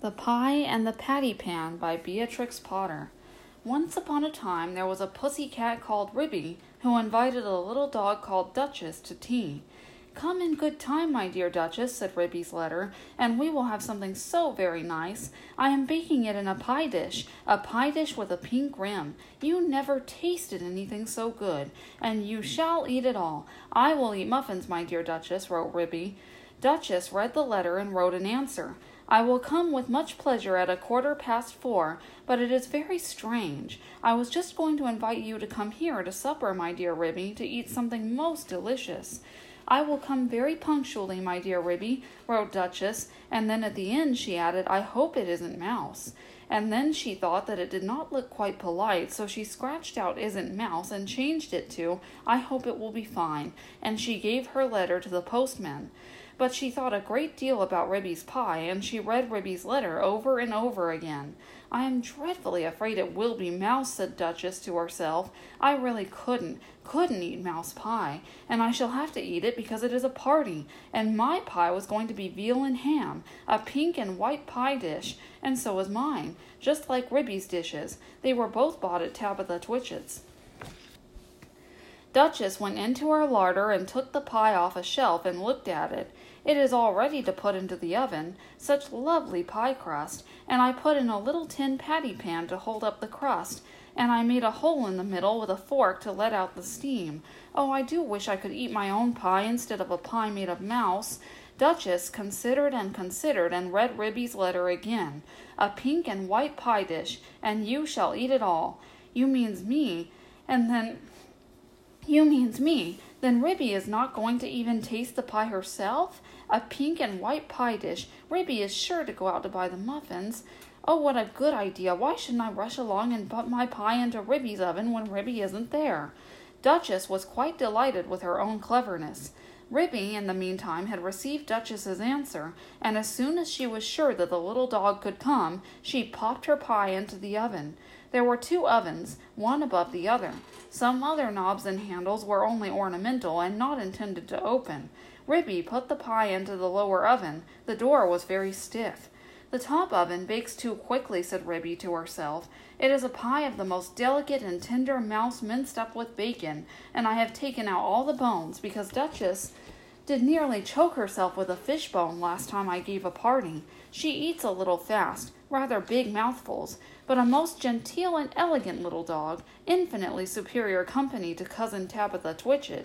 The Pie and the Patty Pan by Beatrix Potter. Once upon a time there was a pussy cat called Ribby who invited a little dog called Duchess to tea. Come in good time, my dear Duchess, said Ribby's letter, and we will have something so very nice. I am baking it in a pie dish, a pie dish with a pink rim. You never tasted anything so good, and you shall eat it all. I will eat muffins, my dear Duchess, wrote Ribby. Duchess read the letter and wrote an answer. I will come with much pleasure at a quarter past four, but it is very strange. I was just going to invite you to come here to supper, my dear Ribby, to eat something most delicious. I will come very punctually, my dear Ribby, wrote Duchess, and then at the end she added, I hope it isn't Mouse. And then she thought that it did not look quite polite, so she scratched out isn't Mouse and changed it to, I hope it will be fine, and she gave her letter to the postman. But she thought a great deal about Ribby's pie, and she read Ribby's letter over and over again. I am dreadfully afraid it will be mouse, said Duchess to herself. I really couldn't, couldn't eat mouse pie, and I shall have to eat it because it is a party, and my pie was going to be veal and ham, a pink and white pie dish, and so was mine, just like Ribby's dishes. They were both bought at Tabitha Twitchit's. Duchess went into her larder and took the pie off a shelf and looked at it. It is all ready to put into the oven, such lovely pie crust, and I put in a little tin patty pan to hold up the crust, and I made a hole in the middle with a fork to let out the steam. Oh, I do wish I could eat my own pie instead of a pie made of mouse. Duchess considered and considered and read Ribby's letter again. A pink and white pie dish, and you shall eat it all. You means me, and then you means me. Then Ribby is not going to even taste the pie herself? A pink and white pie dish. Ribby is sure to go out to buy the muffins. Oh, what a good idea. Why shouldn't I rush along and put my pie into Ribby's oven when Ribby isn't there? Duchess was quite delighted with her own cleverness. Ribby, in the meantime, had received Duchess's answer, and as soon as she was sure that the little dog could come, she popped her pie into the oven. There were two ovens, one above the other. Some other knobs and handles were only ornamental and not intended to open. Ribby put the pie into the lower oven. The door was very stiff. The top oven bakes too quickly, said Ribby to herself. It is a pie of the most delicate and tender mouse minced up with bacon, and I have taken out all the bones because Duchess did nearly choke herself with a fish bone last time I gave a party. She eats a little fast, rather big mouthfuls, but a most genteel and elegant little dog, infinitely superior company to Cousin Tabitha Twitchit.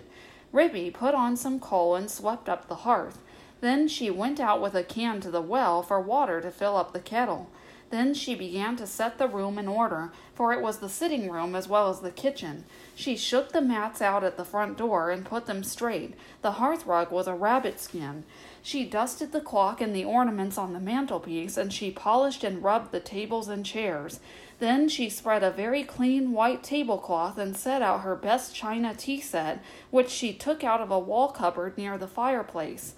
Ribby put on some coal and swept up the hearth. Then she went out with a can to the well for water to fill up the kettle. Then she began to set the room in order, for it was the sitting room as well as the kitchen. She shook the mats out at the front door and put them straight. The hearth rug was a rabbit skin. She dusted the clock and the ornaments on the mantelpiece, and she polished and rubbed the tables and chairs. Then she spread a very clean white tablecloth and set out her best china tea set, which she took out of a wall cupboard near the fireplace.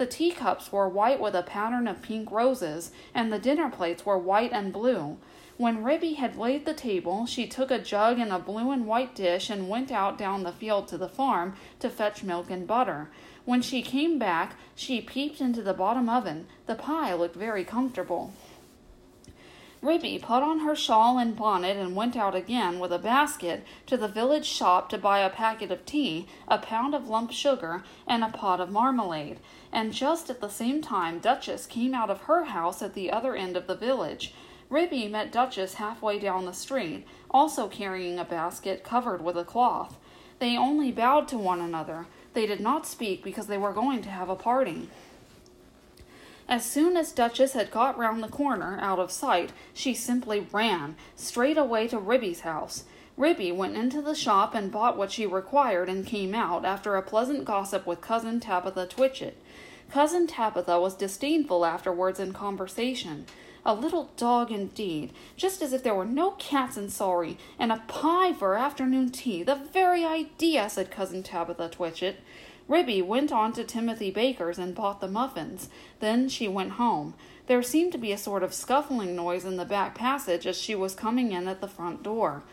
The teacups were white with a pattern of pink roses, and the dinner plates were white and blue. When Ribby had laid the table, she took a jug and a blue and white dish and went out down the field to the farm to fetch milk and butter. When she came back, she peeped into the bottom oven. The pie looked very comfortable. Ribby put on her shawl and bonnet and went out again with a basket to the village shop to buy a packet of tea, a pound of lump sugar, and a pot of marmalade. And just at the same time, Duchess came out of her house at the other end of the village. Ribby met Duchess halfway down the street, also carrying a basket covered with a cloth. They only bowed to one another. They did not speak because they were going to have a party. As soon as Duchess had got round the corner, out of sight, she simply ran, straight away to Ribby's house. Ribby went into the shop and bought what she required and came out, after a pleasant gossip with Cousin Tabitha Twitchit. Cousin Tabitha was disdainful afterwards in conversation. A little dog indeed, just as if there were no cats in Sawrey, and a pie for afternoon tea. The very idea, said Cousin Tabitha Twitchit. Ribby went on to Timothy Baker's and bought the muffins. Then she went home. There seemed to be a sort of scuffling noise in the back passage as she was coming in at the front door.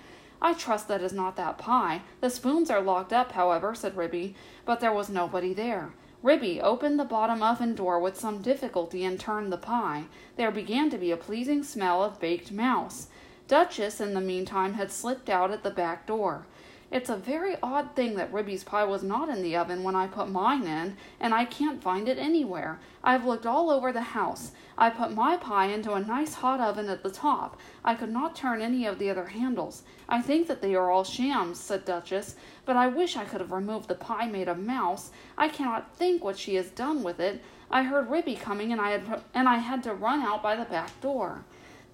I trust that is not that pie. The spoons are locked up, however, said Ribby, but there was nobody there. Ribby opened the bottom oven door with some difficulty and turned the pie. There began to be a pleasing smell of baked mouse. Duchess, in the meantime, had slipped out at the back door. It's a very odd thing that Ribby's pie was not in the oven when I put mine in, and I can't find it anywhere. I've looked all over the house. I put my pie into a nice hot oven at the top. I could not turn any of the other handles. I think that they are all shams, said Duchess, but I wish I could have removed the pie made of mouse. I cannot think what she has done with it. I heard Ribby coming, and I had and I had to run out by the back door.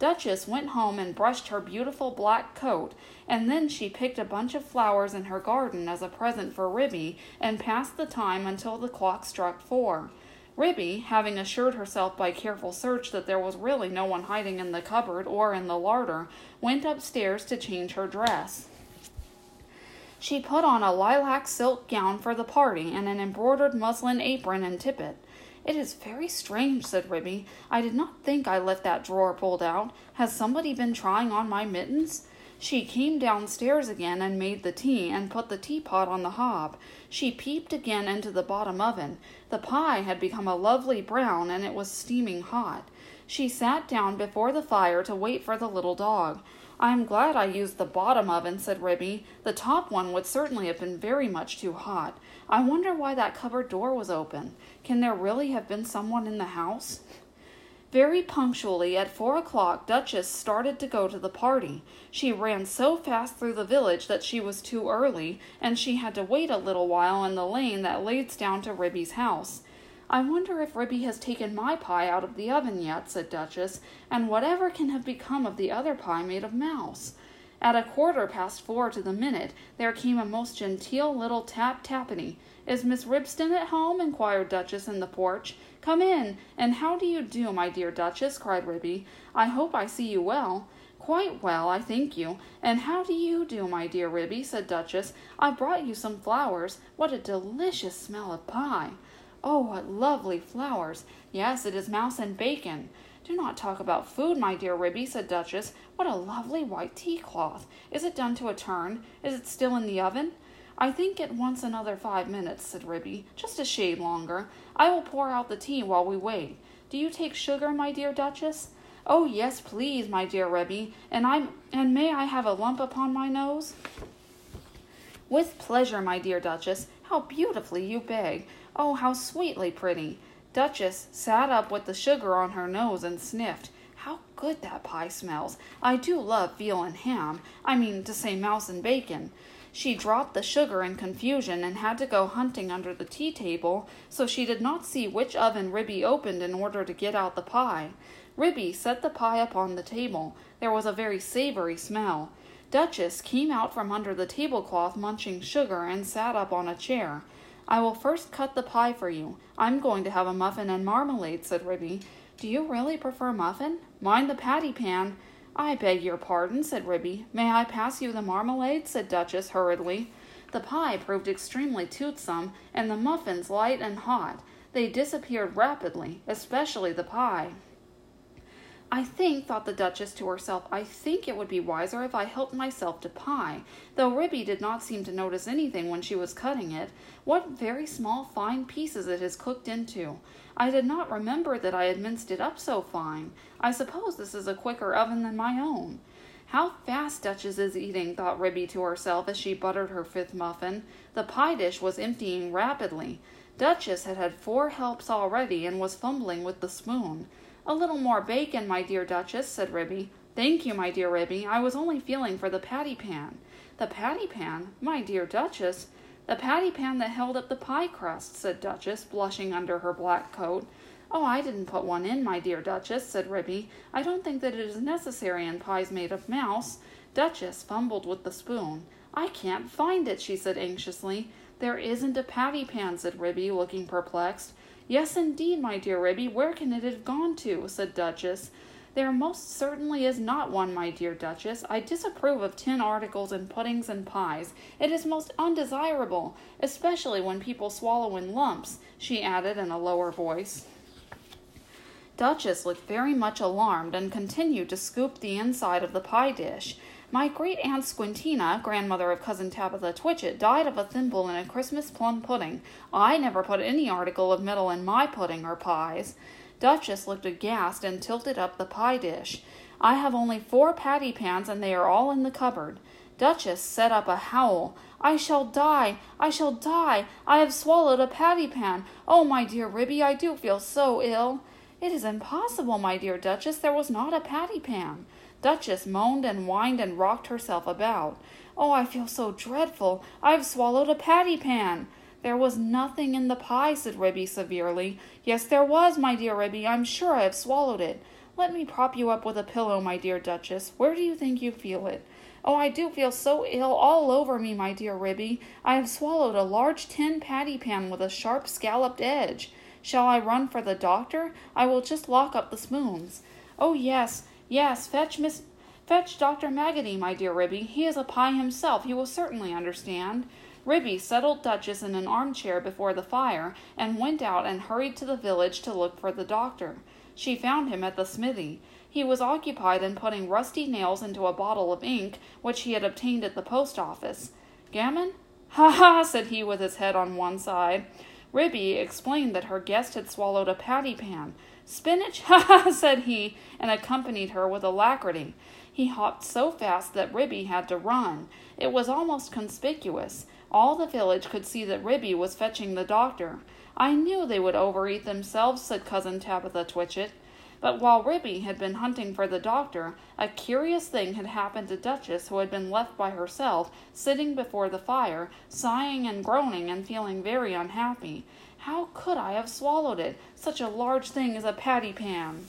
Duchess went home and brushed her beautiful black coat, and then she picked a bunch of flowers in her garden as a present for Ribby and passed the time until the clock struck four. Ribby, having assured herself by careful search that there was really no one hiding in the cupboard or in the larder, went upstairs to change her dress. She put on a lilac silk gown for the party and an embroidered muslin apron and tippet. It is very strange, said Ribby. I did not think I left that drawer pulled out. Has somebody been trying on my mittens? She came downstairs again and made the tea and put the teapot on the hob. She peeped again into the bottom oven. The pie had become a lovely brown and it was steaming hot. She sat down before the fire to wait for the little dog. I am glad I used the bottom oven, said Ribby. The top one would certainly have been very much too hot. I wonder why that cupboard door was open. Can there really have been someone in the house? Very punctually at four o'clock, Duchess started to go to the party. She ran so fast through the village that she was too early, and she had to wait a little while in the lane that leads down to Ribby's house. I wonder if Ribby has taken my pie out of the oven yet, said Duchess, and whatever can have become of the other pie made of mouse. At a quarter past four to the minute, there came a most genteel little tap tappity. Is Miss Ribston at home? inquired Duchess in the porch. Come in, and how do you do, my dear Duchess? cried Ribby. I hope I see you well. Quite well, I thank you. And how do you do, my dear Ribby? said Duchess. I brought you some flowers. What a delicious smell of pie! Oh, what lovely flowers! Yes, it is mouse and bacon. Do not talk about food, my dear Ribby, said Duchess. What a lovely white tea cloth! Is it done to a turn? Is it still in the oven? I think it wants another five minutes, said Ribby. Just a shade longer. I will pour out the tea while we wait. Do you take sugar, my dear Duchess? Oh, yes, please, my dear Ribby. And I'm and may I have a lump upon my nose? With pleasure, my dear Duchess. How beautifully you beg. Oh, how sweetly pretty. Duchess sat up with the sugar on her nose and sniffed. How good that pie smells! I do love veal and ham. I mean to say mouse and bacon. She dropped the sugar in confusion and had to go hunting under the tea table, so she did not see which oven Ribby opened in order to get out the pie. Ribby set the pie upon the table. There was a very savory smell. Duchess came out from under the tablecloth munching sugar and sat up on a chair. I will first cut the pie for you. I'm going to have a muffin and marmalade, said Ribby. Do you really prefer muffin? Mind the patty pan. I beg your pardon, said Ribby. May I pass you the marmalade? said Duchess hurriedly. The pie proved extremely toothsome, and the muffins light and hot. They disappeared rapidly, especially the pie. I think, thought the Duchess to herself, I think it would be wiser if I helped myself to pie, though Ribby did not seem to notice anything when she was cutting it. What very small, fine pieces it is cooked into. I did not remember that I had minced it up so fine. I suppose this is a quicker oven than my own. How fast Duchess is eating, thought Ribby to herself as she buttered her fifth muffin. The pie dish was emptying rapidly. Duchess had had four helps already and was fumbling with the spoon. A little more bacon, my dear Duchess, said Ribby. Thank you, my dear Ribby. I was only feeling for the patty pan. The patty pan? My dear Duchess. The patty pan that held up the pie crust, said Duchess, blushing under her black coat. Oh, I didn't put one in, my dear Duchess, said Ribby. I don't think that it is necessary in pies made of mouse. Duchess fumbled with the spoon. I can't find it, she said anxiously. There isn't a patty pan, said Ribby, looking perplexed. Yes, indeed, my dear Ribby, where can it have gone to? said Duchess. There most certainly is not one, my dear Duchess. I disapprove of tin articles in puddings and pies. It is most undesirable, especially when people swallow in lumps, she added in a lower voice. Duchess looked very much alarmed and continued to scoop the inside of the pie dish. My great aunt Squintina, grandmother of cousin Tabitha Twitchit, died of a thimble in a Christmas plum pudding. I never put any article of metal in my pudding or pies. Duchess looked aghast and tilted up the pie dish. I have only four patty pans, and they are all in the cupboard. Duchess set up a howl. I shall die! I shall die! I have swallowed a patty pan! Oh, my dear Ribby, I do feel so ill! It is impossible, my dear Duchess, there was not a patty pan. Duchess moaned and whined and rocked herself about. Oh, I feel so dreadful! I've swallowed a patty pan! There was nothing in the pie, said Ribby severely. Yes, there was, my dear Ribby. I'm sure I have swallowed it. Let me prop you up with a pillow, my dear Duchess. Where do you think you feel it? Oh, I do feel so ill all over me, my dear Ribby. I have swallowed a large tin patty pan with a sharp scalloped edge. Shall I run for the doctor? I will just lock up the spoons. Oh, yes, Yes, fetch Miss fetch Dr. Maggotty, my dear Ribby. He is a pie himself. He will certainly understand. Ribby settled Duchess in an armchair before the fire and went out and hurried to the village to look for the doctor. She found him at the smithy. He was occupied in putting rusty nails into a bottle of ink which he had obtained at the post office. Gammon? Ha ha, said he with his head on one side. Ribby explained that her guest had swallowed a patty pan. Spinach? Ha ha, said he, and accompanied her with alacrity. He hopped so fast that Ribby had to run. It was almost conspicuous. All the village could see that Ribby was fetching the doctor. I knew they would overeat themselves, said Cousin Tabitha Twitchit. But while Ribby had been hunting for the doctor, a curious thing had happened to Duchess, who had been left by herself, sitting before the fire, sighing and groaning and feeling very unhappy. How could I have swallowed it? Such a large thing as a patty pan.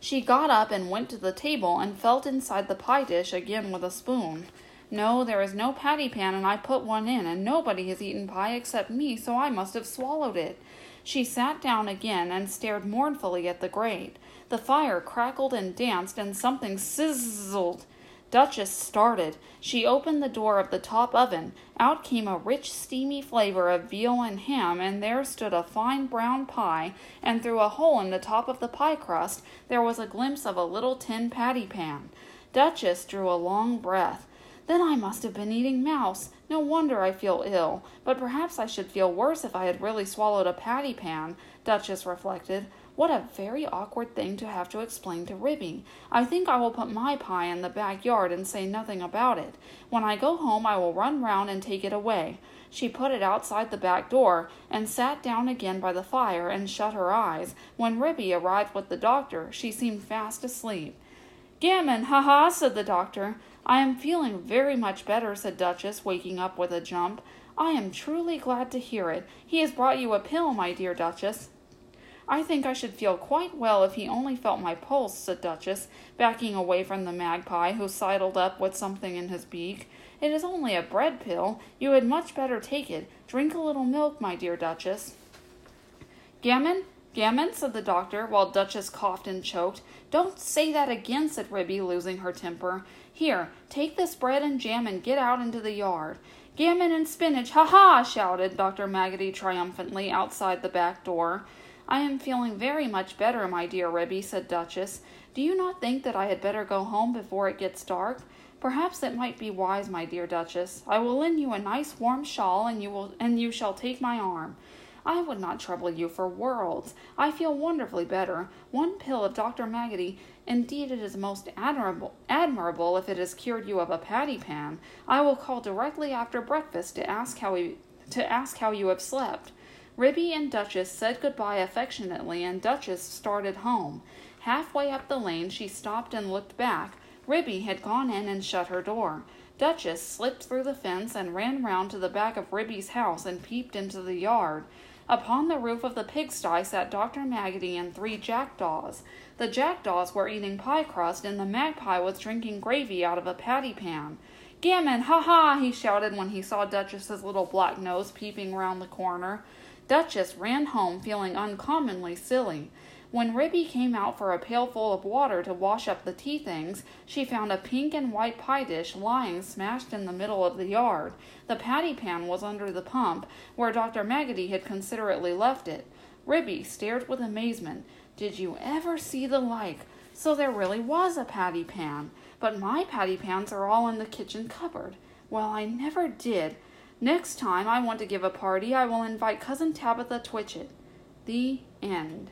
She got up and went to the table and felt inside the pie dish again with a spoon. No, there is no patty pan, and I put one in, and nobody has eaten pie except me, so I must have swallowed it. She sat down again and stared mournfully at the grate. The fire crackled and danced, and something sizzled Duchess started. She opened the door of the top oven. Out came a rich, steamy flavor of veal and ham, and there stood a fine brown pie, and through a hole in the top of the pie crust there was a glimpse of a little tin patty pan. Duchess drew a long breath. Then I must have been eating mouse. No wonder I feel ill. But perhaps I should feel worse if I had really swallowed a patty pan, Duchess reflected. What a very awkward thing to have to explain to Ribby. I think I will put my pie in the backyard and say nothing about it. When I go home, I will run round and take it away. She put it outside the back door and sat down again by the fire and shut her eyes. When Ribby arrived with the doctor, she seemed fast asleep. Gammon, ha ha, said the doctor. I am feeling very much better, said Duchess, waking up with a jump. I am truly glad to hear it. He has brought you a pill, my dear Duchess. I think I should feel quite well if he only felt my pulse, said Duchess, backing away from the magpie, who sidled up with something in his beak. It is only a bread pill. You had much better take it. Drink a little milk, my dear Duchess. Gammon? Gammon, said the doctor, while Duchess coughed and choked. Don't say that again, said Ribby, losing her temper. Here, take this bread and jam and get out into the yard. Gammon and spinach, ha ha! shouted Dr. Maggotty triumphantly outside the back door. I am feeling very much better, my dear Ribby, said Duchess. Do you not think that I had better go home before it gets dark? Perhaps it might be wise, my dear Duchess. I will lend you a nice warm shawl, and you will and you shall take my arm. I would not trouble you for worlds. I feel wonderfully better. One pill of Dr. Maggotty, indeed it is most admirable, admirable if it has cured you of a patty pan. I will call directly after breakfast to ask how to ask how you have slept. Ribby and Duchess said goodbye affectionately, and Duchess started home. Halfway up the lane, she stopped and looked back. Ribby had gone in and shut her door. Duchess slipped through the fence and ran round to the back of Ribby's house and peeped into the yard. Upon the roof of the pigsty sat Dr. Maggotty and three jackdaws. The jackdaws were eating pie crust, and the magpie was drinking gravy out of a patty pan. Gammon, ha ha! he shouted when he saw Duchess's little black nose peeping round the corner. Duchess ran home feeling uncommonly silly. When Ribby came out for a pailful of water to wash up the tea things, she found a pink and white pie dish lying smashed in the middle of the yard. The patty pan was under the pump, where Dr. Maggotty had considerately left it. Ribby stared with amazement. Did you ever see the like? So there really was a patty pan, but my patty pans are all in the kitchen cupboard. Well, I never did. Next time I want to give a party, I will invite Cousin Tabitha Twitchit. The end.